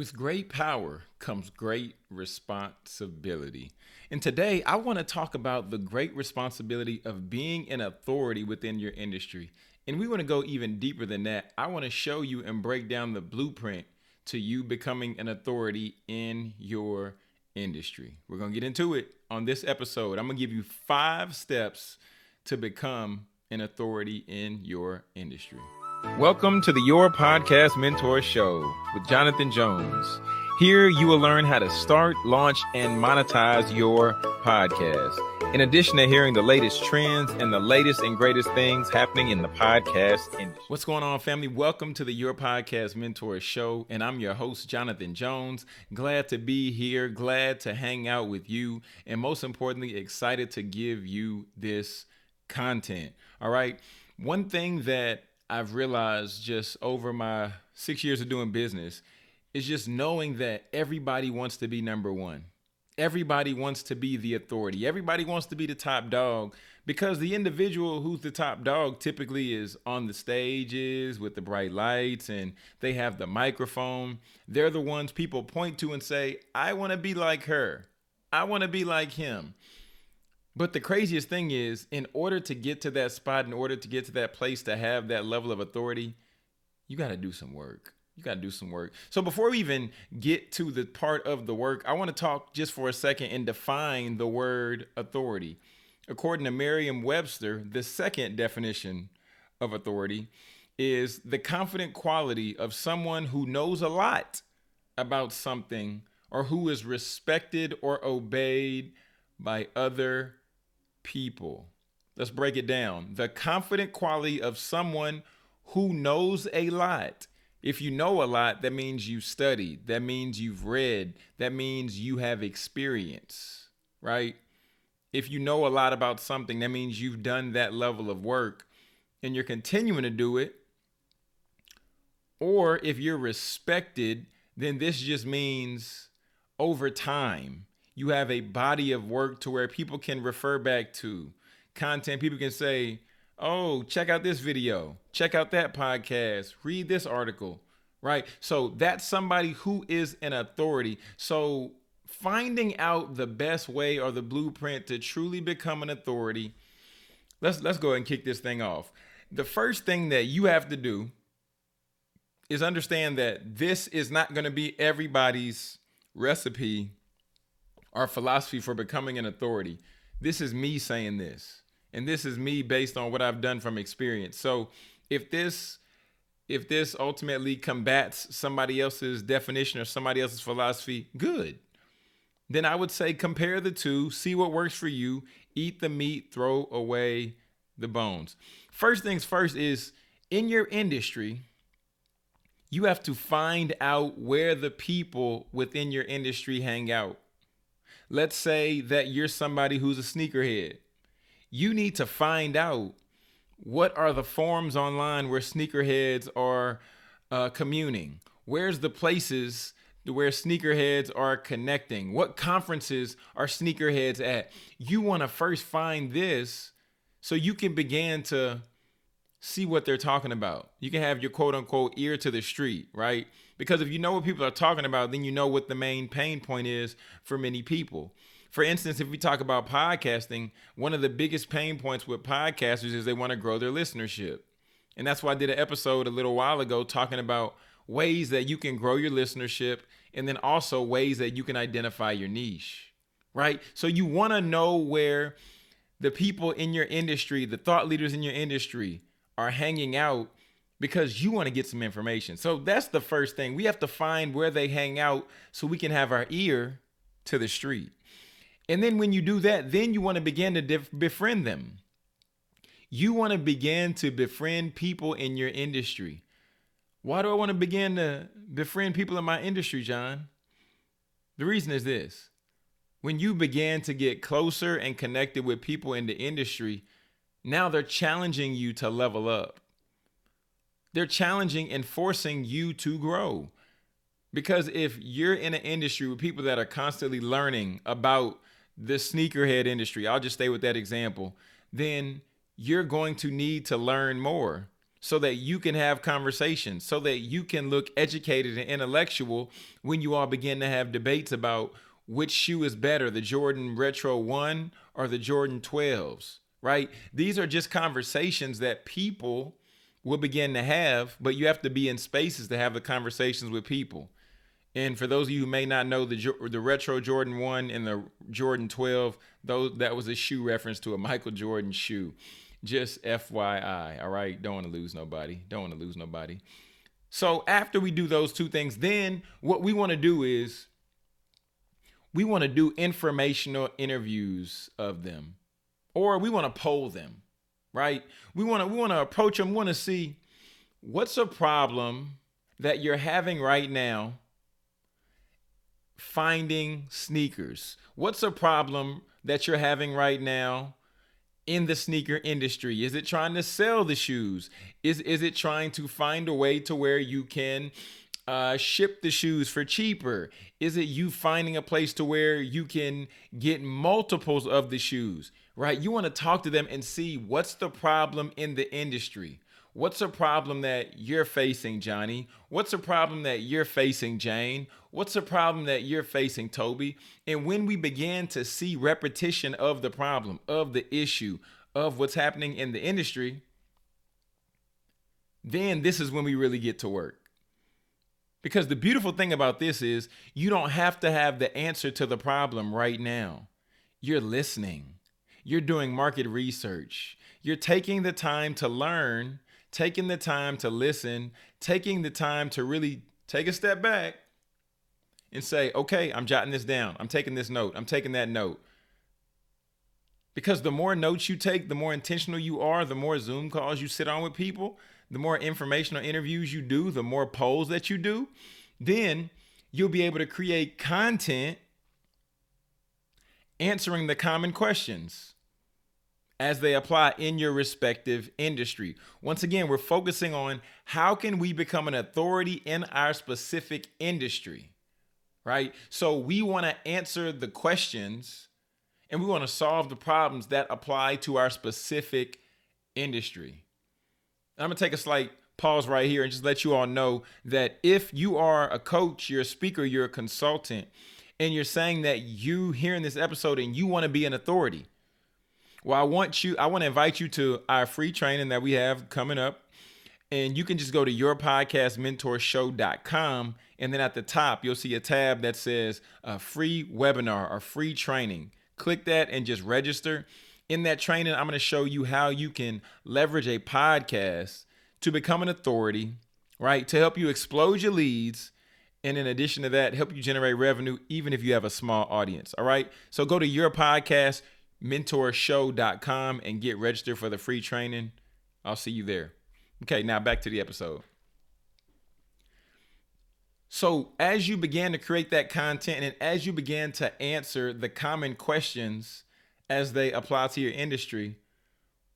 With great power comes great responsibility. And today I want to talk about the great responsibility of being an authority within your industry. And we want to go even deeper than that. I want to show you and break down the blueprint to you becoming an authority in your industry. We're going to get into it on this episode. I'm going to give you five steps to become an authority in your industry. Welcome to the Your Podcast Mentor Show with Jonathan Jones. Here you will learn how to start, launch, and monetize your podcast. In addition to hearing the latest trends and the latest and greatest things happening in the podcast industry. What's going on, family? Welcome to the Your Podcast Mentor Show, and I'm your host, Jonathan Jones. Glad to be here, glad to hang out with you, and most importantly, excited to give you this content. All right. One thing that I've realized just over my six years of doing business is just knowing that everybody wants to be number one. Everybody wants to be the authority. Everybody wants to be the top dog because the individual who's the top dog typically is on the stages with the bright lights and they have the microphone. They're the ones people point to and say, I want to be like her. I want to be like him. But the craziest thing is, in order to get to that spot, in order to get to that place to have that level of authority, you got to do some work. You got to do some work. So before we even get to the part of the work, I want to talk just for a second and define the word authority. According to Merriam Webster, the second definition of authority is the confident quality of someone who knows a lot about something or who is respected or obeyed by other people. Let's break it down. The confident quality of someone who knows a lot. If you know a lot, that means you studied, that means you've read, that means you have experience, right? If you know a lot about something, that means you've done that level of work and you're continuing to do it. Or if you're respected, then this just means over time you have a body of work to where people can refer back to content. People can say, oh, check out this video, check out that podcast, read this article, right? So that's somebody who is an authority. So finding out the best way or the blueprint to truly become an authority, let's let's go ahead and kick this thing off. The first thing that you have to do is understand that this is not going to be everybody's recipe our philosophy for becoming an authority. This is me saying this. And this is me based on what I've done from experience. So if this if this ultimately combats somebody else's definition or somebody else's philosophy, good. Then I would say compare the two, see what works for you, eat the meat, throw away the bones. First things first is in your industry, you have to find out where the people within your industry hang out let's say that you're somebody who's a sneakerhead. You need to find out what are the forums online where sneakerheads are uh, communing. Where's the places where sneakerheads are connecting? What conferences are sneakerheads at? You want to first find this so you can begin to see what they're talking about. You can have your quote unquote ear to the street, right? Because if you know what people are talking about, then you know what the main pain point is for many people. For instance, if we talk about podcasting, one of the biggest pain points with podcasters is they want to grow their listenership. And that's why I did an episode a little while ago talking about ways that you can grow your listenership and then also ways that you can identify your niche, right? So you want to know where the people in your industry, the thought leaders in your industry, are hanging out because you want to get some information. So that's the first thing. We have to find where they hang out so we can have our ear to the street. And then when you do that, then you want to begin to befriend them. You want to begin to befriend people in your industry. Why do I want to begin to befriend people in my industry, John? The reason is this when you begin to get closer and connected with people in the industry, now they're challenging you to level up. They're challenging and forcing you to grow. Because if you're in an industry with people that are constantly learning about the sneakerhead industry, I'll just stay with that example, then you're going to need to learn more. so that you can have conversations, so that you can look educated and intellectual when you all begin to have debates about which shoe is better, the Jordan Retro 1 or the Jordan 12s, right? These are just conversations that people will begin to have, but you have to be in spaces to have the conversations with people. And for those of you who may not know the the retro Jordan 1 and the Jordan 12, those that was a shoe reference to a Michael Jordan shoe. Just FYI, all right? Don't want to lose nobody. Don't want to lose nobody. So after we do those two things, then what we want to do is we want to do informational interviews of them or we want to poll them, right? We want to we want to approach them, want to see what's a problem that you're having right now finding sneakers. What's a problem that you're having right now in the sneaker industry? Is it trying to sell the shoes? Is is it trying to find a way to where you can uh, ship the shoes for cheaper? Is it you finding a place to where you can get multiples of the shoes? Right? You want to talk to them and see what's the problem in the industry. What's a problem that you're facing, Johnny? What's a problem that you're facing, Jane? What's a problem that you're facing, Toby? And when we begin to see repetition of the problem, of the issue, of what's happening in the industry, then this is when we really get to work. Because the beautiful thing about this is you don't have to have the answer to the problem right now. You're listening, you're doing market research, you're taking the time to learn taking the time to listen, taking the time to really take a step back and say, okay, I'm jotting this down. I'm taking this note. I'm taking that note. Because the more notes you take, the more intentional you are, the more Zoom calls you sit on with people, the more informational interviews you do, the more polls that you do, then you'll be able to create content answering the common questions as they apply in your respective industry. Once again, we're focusing on how can we become an authority in our specific industry, right? So we want to answer the questions and we want to solve the problems that apply to our specific industry. I'm going to take a slight pause right here and just let you all know that if you are a coach, you're a speaker, you're a consultant, and you're saying that you hearing this episode and you want to be an authority, well, I want you, I want to invite you to our free training that we have coming up. And you can just go to yourpodcastmentorshow.com. And then at the top, you'll see a tab that says a free webinar or free training. Click that and just register. In that training, I'm going to show you how you can leverage a podcast to become an authority, right? To help you explode your leads. And in addition to that, help you generate revenue, even if you have a small audience. All right. So go to your podcast mentorshow.com and get registered for the free training. I'll see you there. Okay, now back to the episode. So, as you began to create that content and as you began to answer the common questions as they apply to your industry,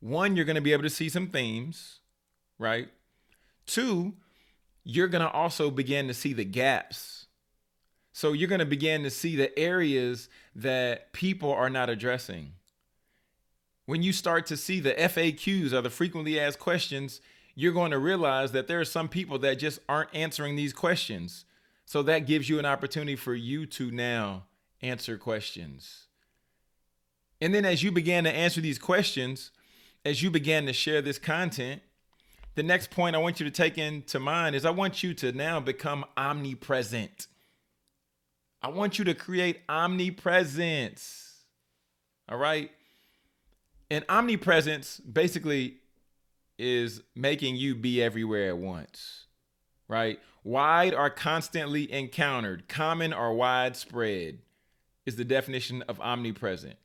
one, you're going to be able to see some themes, right? Two, you're going to also begin to see the gaps. So, you're going to begin to see the areas that people are not addressing. When you start to see the FAQs or the frequently asked questions, you're going to realize that there are some people that just aren't answering these questions. So that gives you an opportunity for you to now answer questions. And then as you began to answer these questions, as you began to share this content, the next point I want you to take into mind is I want you to now become omnipresent. I want you to create omnipresence. All right. And omnipresence basically is making you be everywhere at once, right? Wide are constantly encountered, common or widespread is the definition of omnipresent.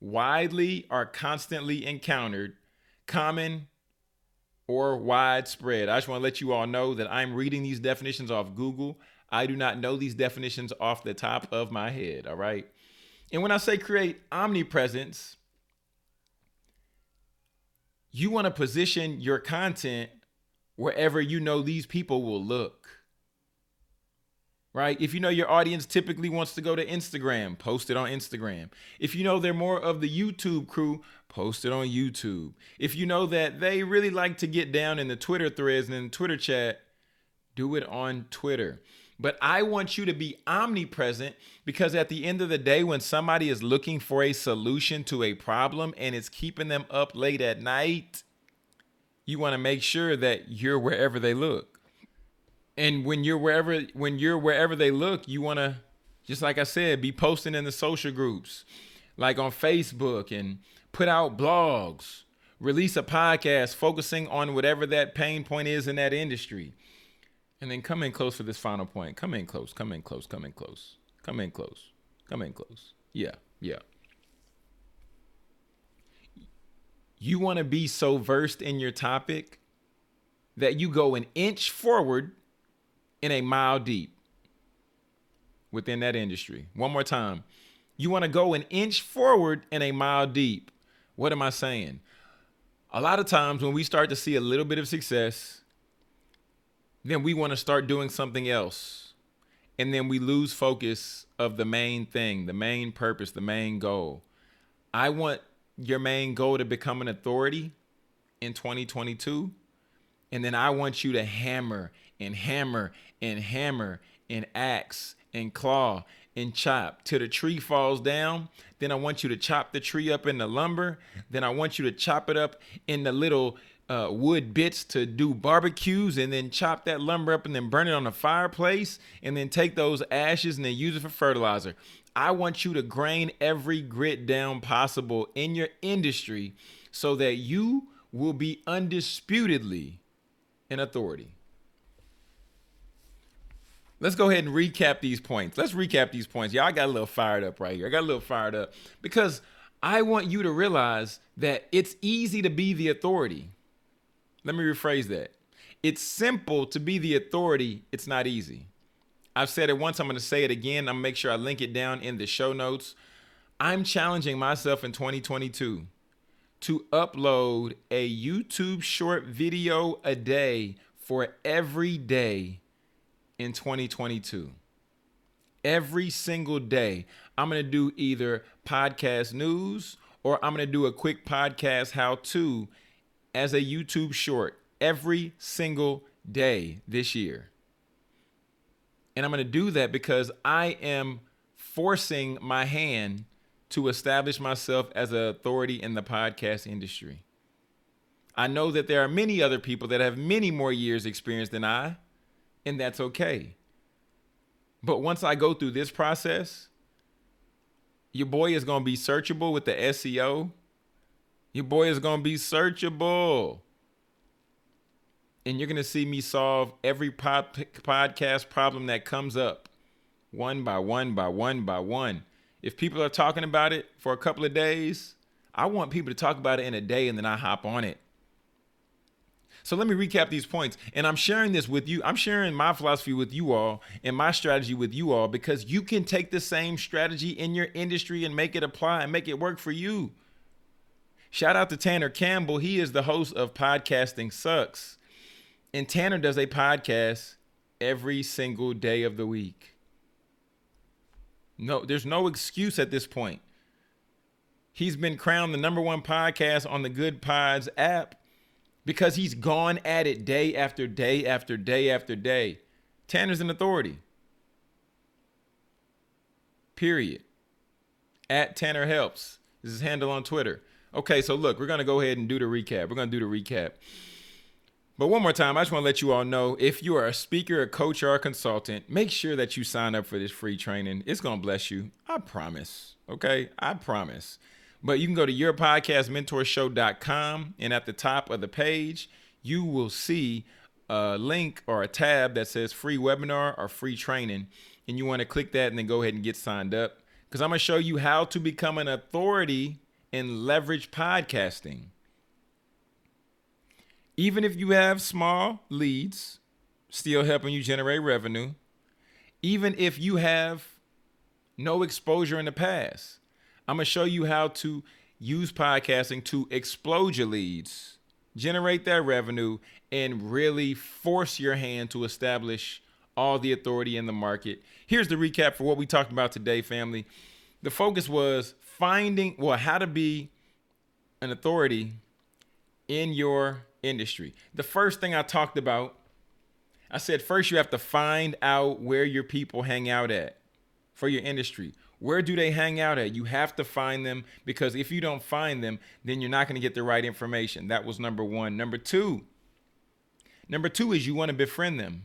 Widely are constantly encountered, common or widespread. I just want to let you all know that I'm reading these definitions off Google. I do not know these definitions off the top of my head, all right? And when I say create omnipresence, you want to position your content wherever you know these people will look. Right? If you know your audience typically wants to go to Instagram, post it on Instagram. If you know they're more of the YouTube crew, post it on YouTube. If you know that they really like to get down in the Twitter threads and in Twitter chat, do it on Twitter. But I want you to be omnipresent because at the end of the day, when somebody is looking for a solution to a problem and it's keeping them up late at night, you want to make sure that you're wherever they look. And when you're wherever when you're wherever they look, you want to just like I said, be posting in the social groups, like on Facebook and put out blogs, release a podcast focusing on whatever that pain point is in that industry and then come in close for this final point. Come in close, come in close, come in close, come in close, come in close. Yeah, yeah. You want to be so versed in your topic that you go an inch forward in a mile deep within that industry. One more time. You want to go an inch forward in a mile deep. What am I saying? A lot of times when we start to see a little bit of success, then we want to start doing something else. And then we lose focus of the main thing, the main purpose, the main goal. I want your main goal to become an authority in 2022. And then I want you to hammer and hammer and hammer and axe and claw and chop till the tree falls down. Then I want you to chop the tree up in the lumber. Then I want you to chop it up in the little uh, wood bits to do barbecues and then chop that lumber up and then burn it on the fireplace and then take those ashes and then use it for fertilizer. I want you to grain every grit down possible in your industry so that you will be undisputedly an authority. Let's go ahead and recap these points. Let's recap these points. Y'all got a little fired up right here. I got a little fired up because I want you to realize that it's easy to be the authority. Let me rephrase that. It's simple to be the authority, it's not easy. I've said it once, I'm to say it again. I'm to make sure I link it down in the show notes. I'm challenging myself in 2022 to upload a YouTube short video a day for every day in 2022. Every single day, I'm going to do either podcast news or I'm going to do a quick podcast how to as a YouTube short every single day this year. And I'm going to do that because I am forcing my hand to establish myself as an authority in the podcast industry. I know that there are many other people that have many more years experience than I, and that's okay. But once I go through this process, your boy is going to be searchable with the SEO your boy is going to be searchable. And you're going to see me solve every pod- podcast problem that comes up one by one by one by one. If people are talking about it for a couple of days, I want people to talk about it in a day and then I hop on it. So let me recap these points. And I'm sharing this with you. I'm sharing my philosophy with you all and my strategy with you all because you can take the same strategy in your industry and make it apply and make it work for you. Shout out to Tanner Campbell. He is the host of Podcasting Sucks. And Tanner does a podcast every single day of the week. No, there's no excuse at this point. He's been crowned the number one podcast on the Good Pods app because he's gone at it day after day after day after day. Tanner's an authority. Period. At Tanner Helps This is his handle on Twitter. Okay, so look, we're going to go ahead and do the recap. We're going to do the recap. But one more time, I just want to let you all know if you are a speaker, a coach, or a consultant, make sure that you sign up for this free training. It's going to bless you. I promise. Okay? I promise. But you can go to yourpodcastmentorshow.com, and at the top of the page, you will see a link or a tab that says free webinar or free training. And you want to click that and then go ahead and get signed up because I'm going to show you how to become an authority and leverage podcasting. Even if you have small leads, still helping you generate revenue. Even if you have no exposure in the past, I'm to show you how to use podcasting to explode your leads, generate that revenue, and really force your hand to establish all the authority in the market. Here's the recap for what we talked about today, family. The focus was finding, well, how to be an authority in your industry. The first thing I talked about, I said first you have to find out where your people hang out at for your industry. Where do they hang out at? You have to find them because if you don't find them, then you're not going to get the right information. That was number one. Number two, number two is you want to befriend them.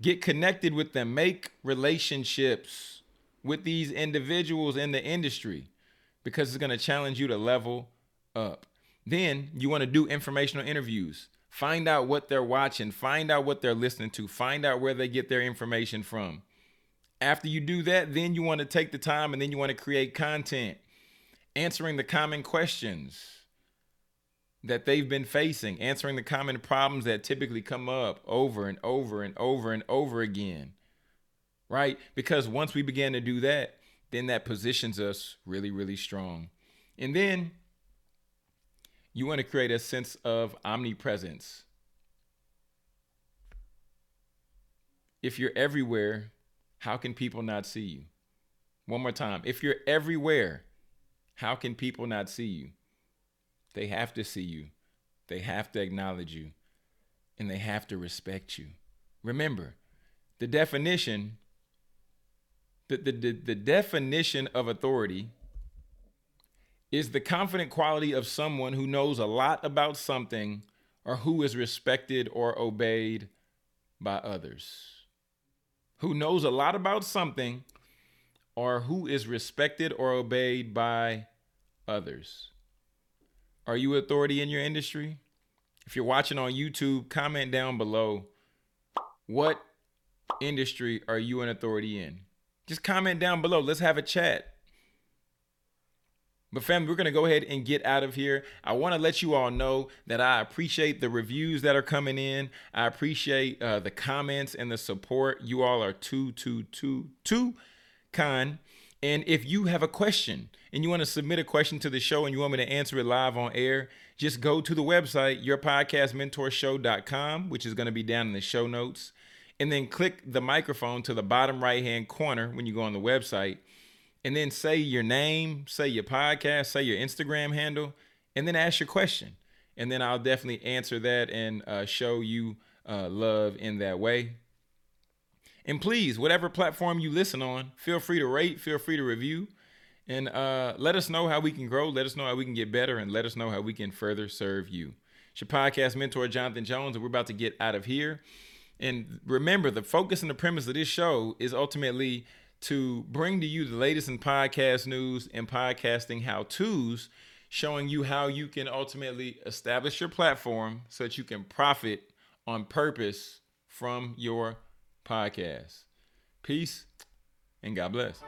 Get connected with them. Make relationships with these individuals in the industry because it's going to challenge you to level up. Then you want to do informational interviews. Find out what they're watching, find out what they're listening to, find out where they get their information from. After you do that, then you want to take the time and then you want to create content, answering the common questions that they've been facing, answering the common problems that typically come up over and over and over and over again. Right? Because once we begin to do that, then that positions us really, really strong. And then you want to create a sense of omnipresence. If you're everywhere, how can people not see you? One more time. If you're everywhere, how can people not see you? They have to see you. They have to acknowledge you. And they have to respect you. Remember, the definition the, the, the, the definition of authority is the confident quality of someone who knows a lot about something or who is respected or obeyed by others. Who knows a lot about something or who is respected or obeyed by others. Are you authority in your industry? If you're watching on YouTube, comment down below what industry are you an authority in? Just comment down below. Let's have a chat. But fam, we're to go ahead and get out of here. I want to let you all know that I appreciate the reviews that are coming in. I appreciate uh, the comments and the support. You all are too, too, too, too kind. And if you have a question and you want to submit a question to the show and you want me to answer it live on air, just go to the website, yourpodcastmentorshow.com, which is going to be down in the show notes. And then click the microphone to the bottom right hand corner when you go on the website. And then say your name, say your podcast, say your Instagram handle, and then ask your question. And then I'll definitely answer that and uh, show you uh, love in that way. And please, whatever platform you listen on, feel free to rate, feel free to review, and uh, let us know how we can grow. Let us know how we can get better, and let us know how we can further serve you. It's your podcast mentor, Jonathan Jones, and we're about to get out of here. And remember, the focus and the premise of this show is ultimately to bring to you the latest in podcast news and podcasting how to's, showing you how you can ultimately establish your platform so that you can profit on purpose from your podcast. Peace and God bless.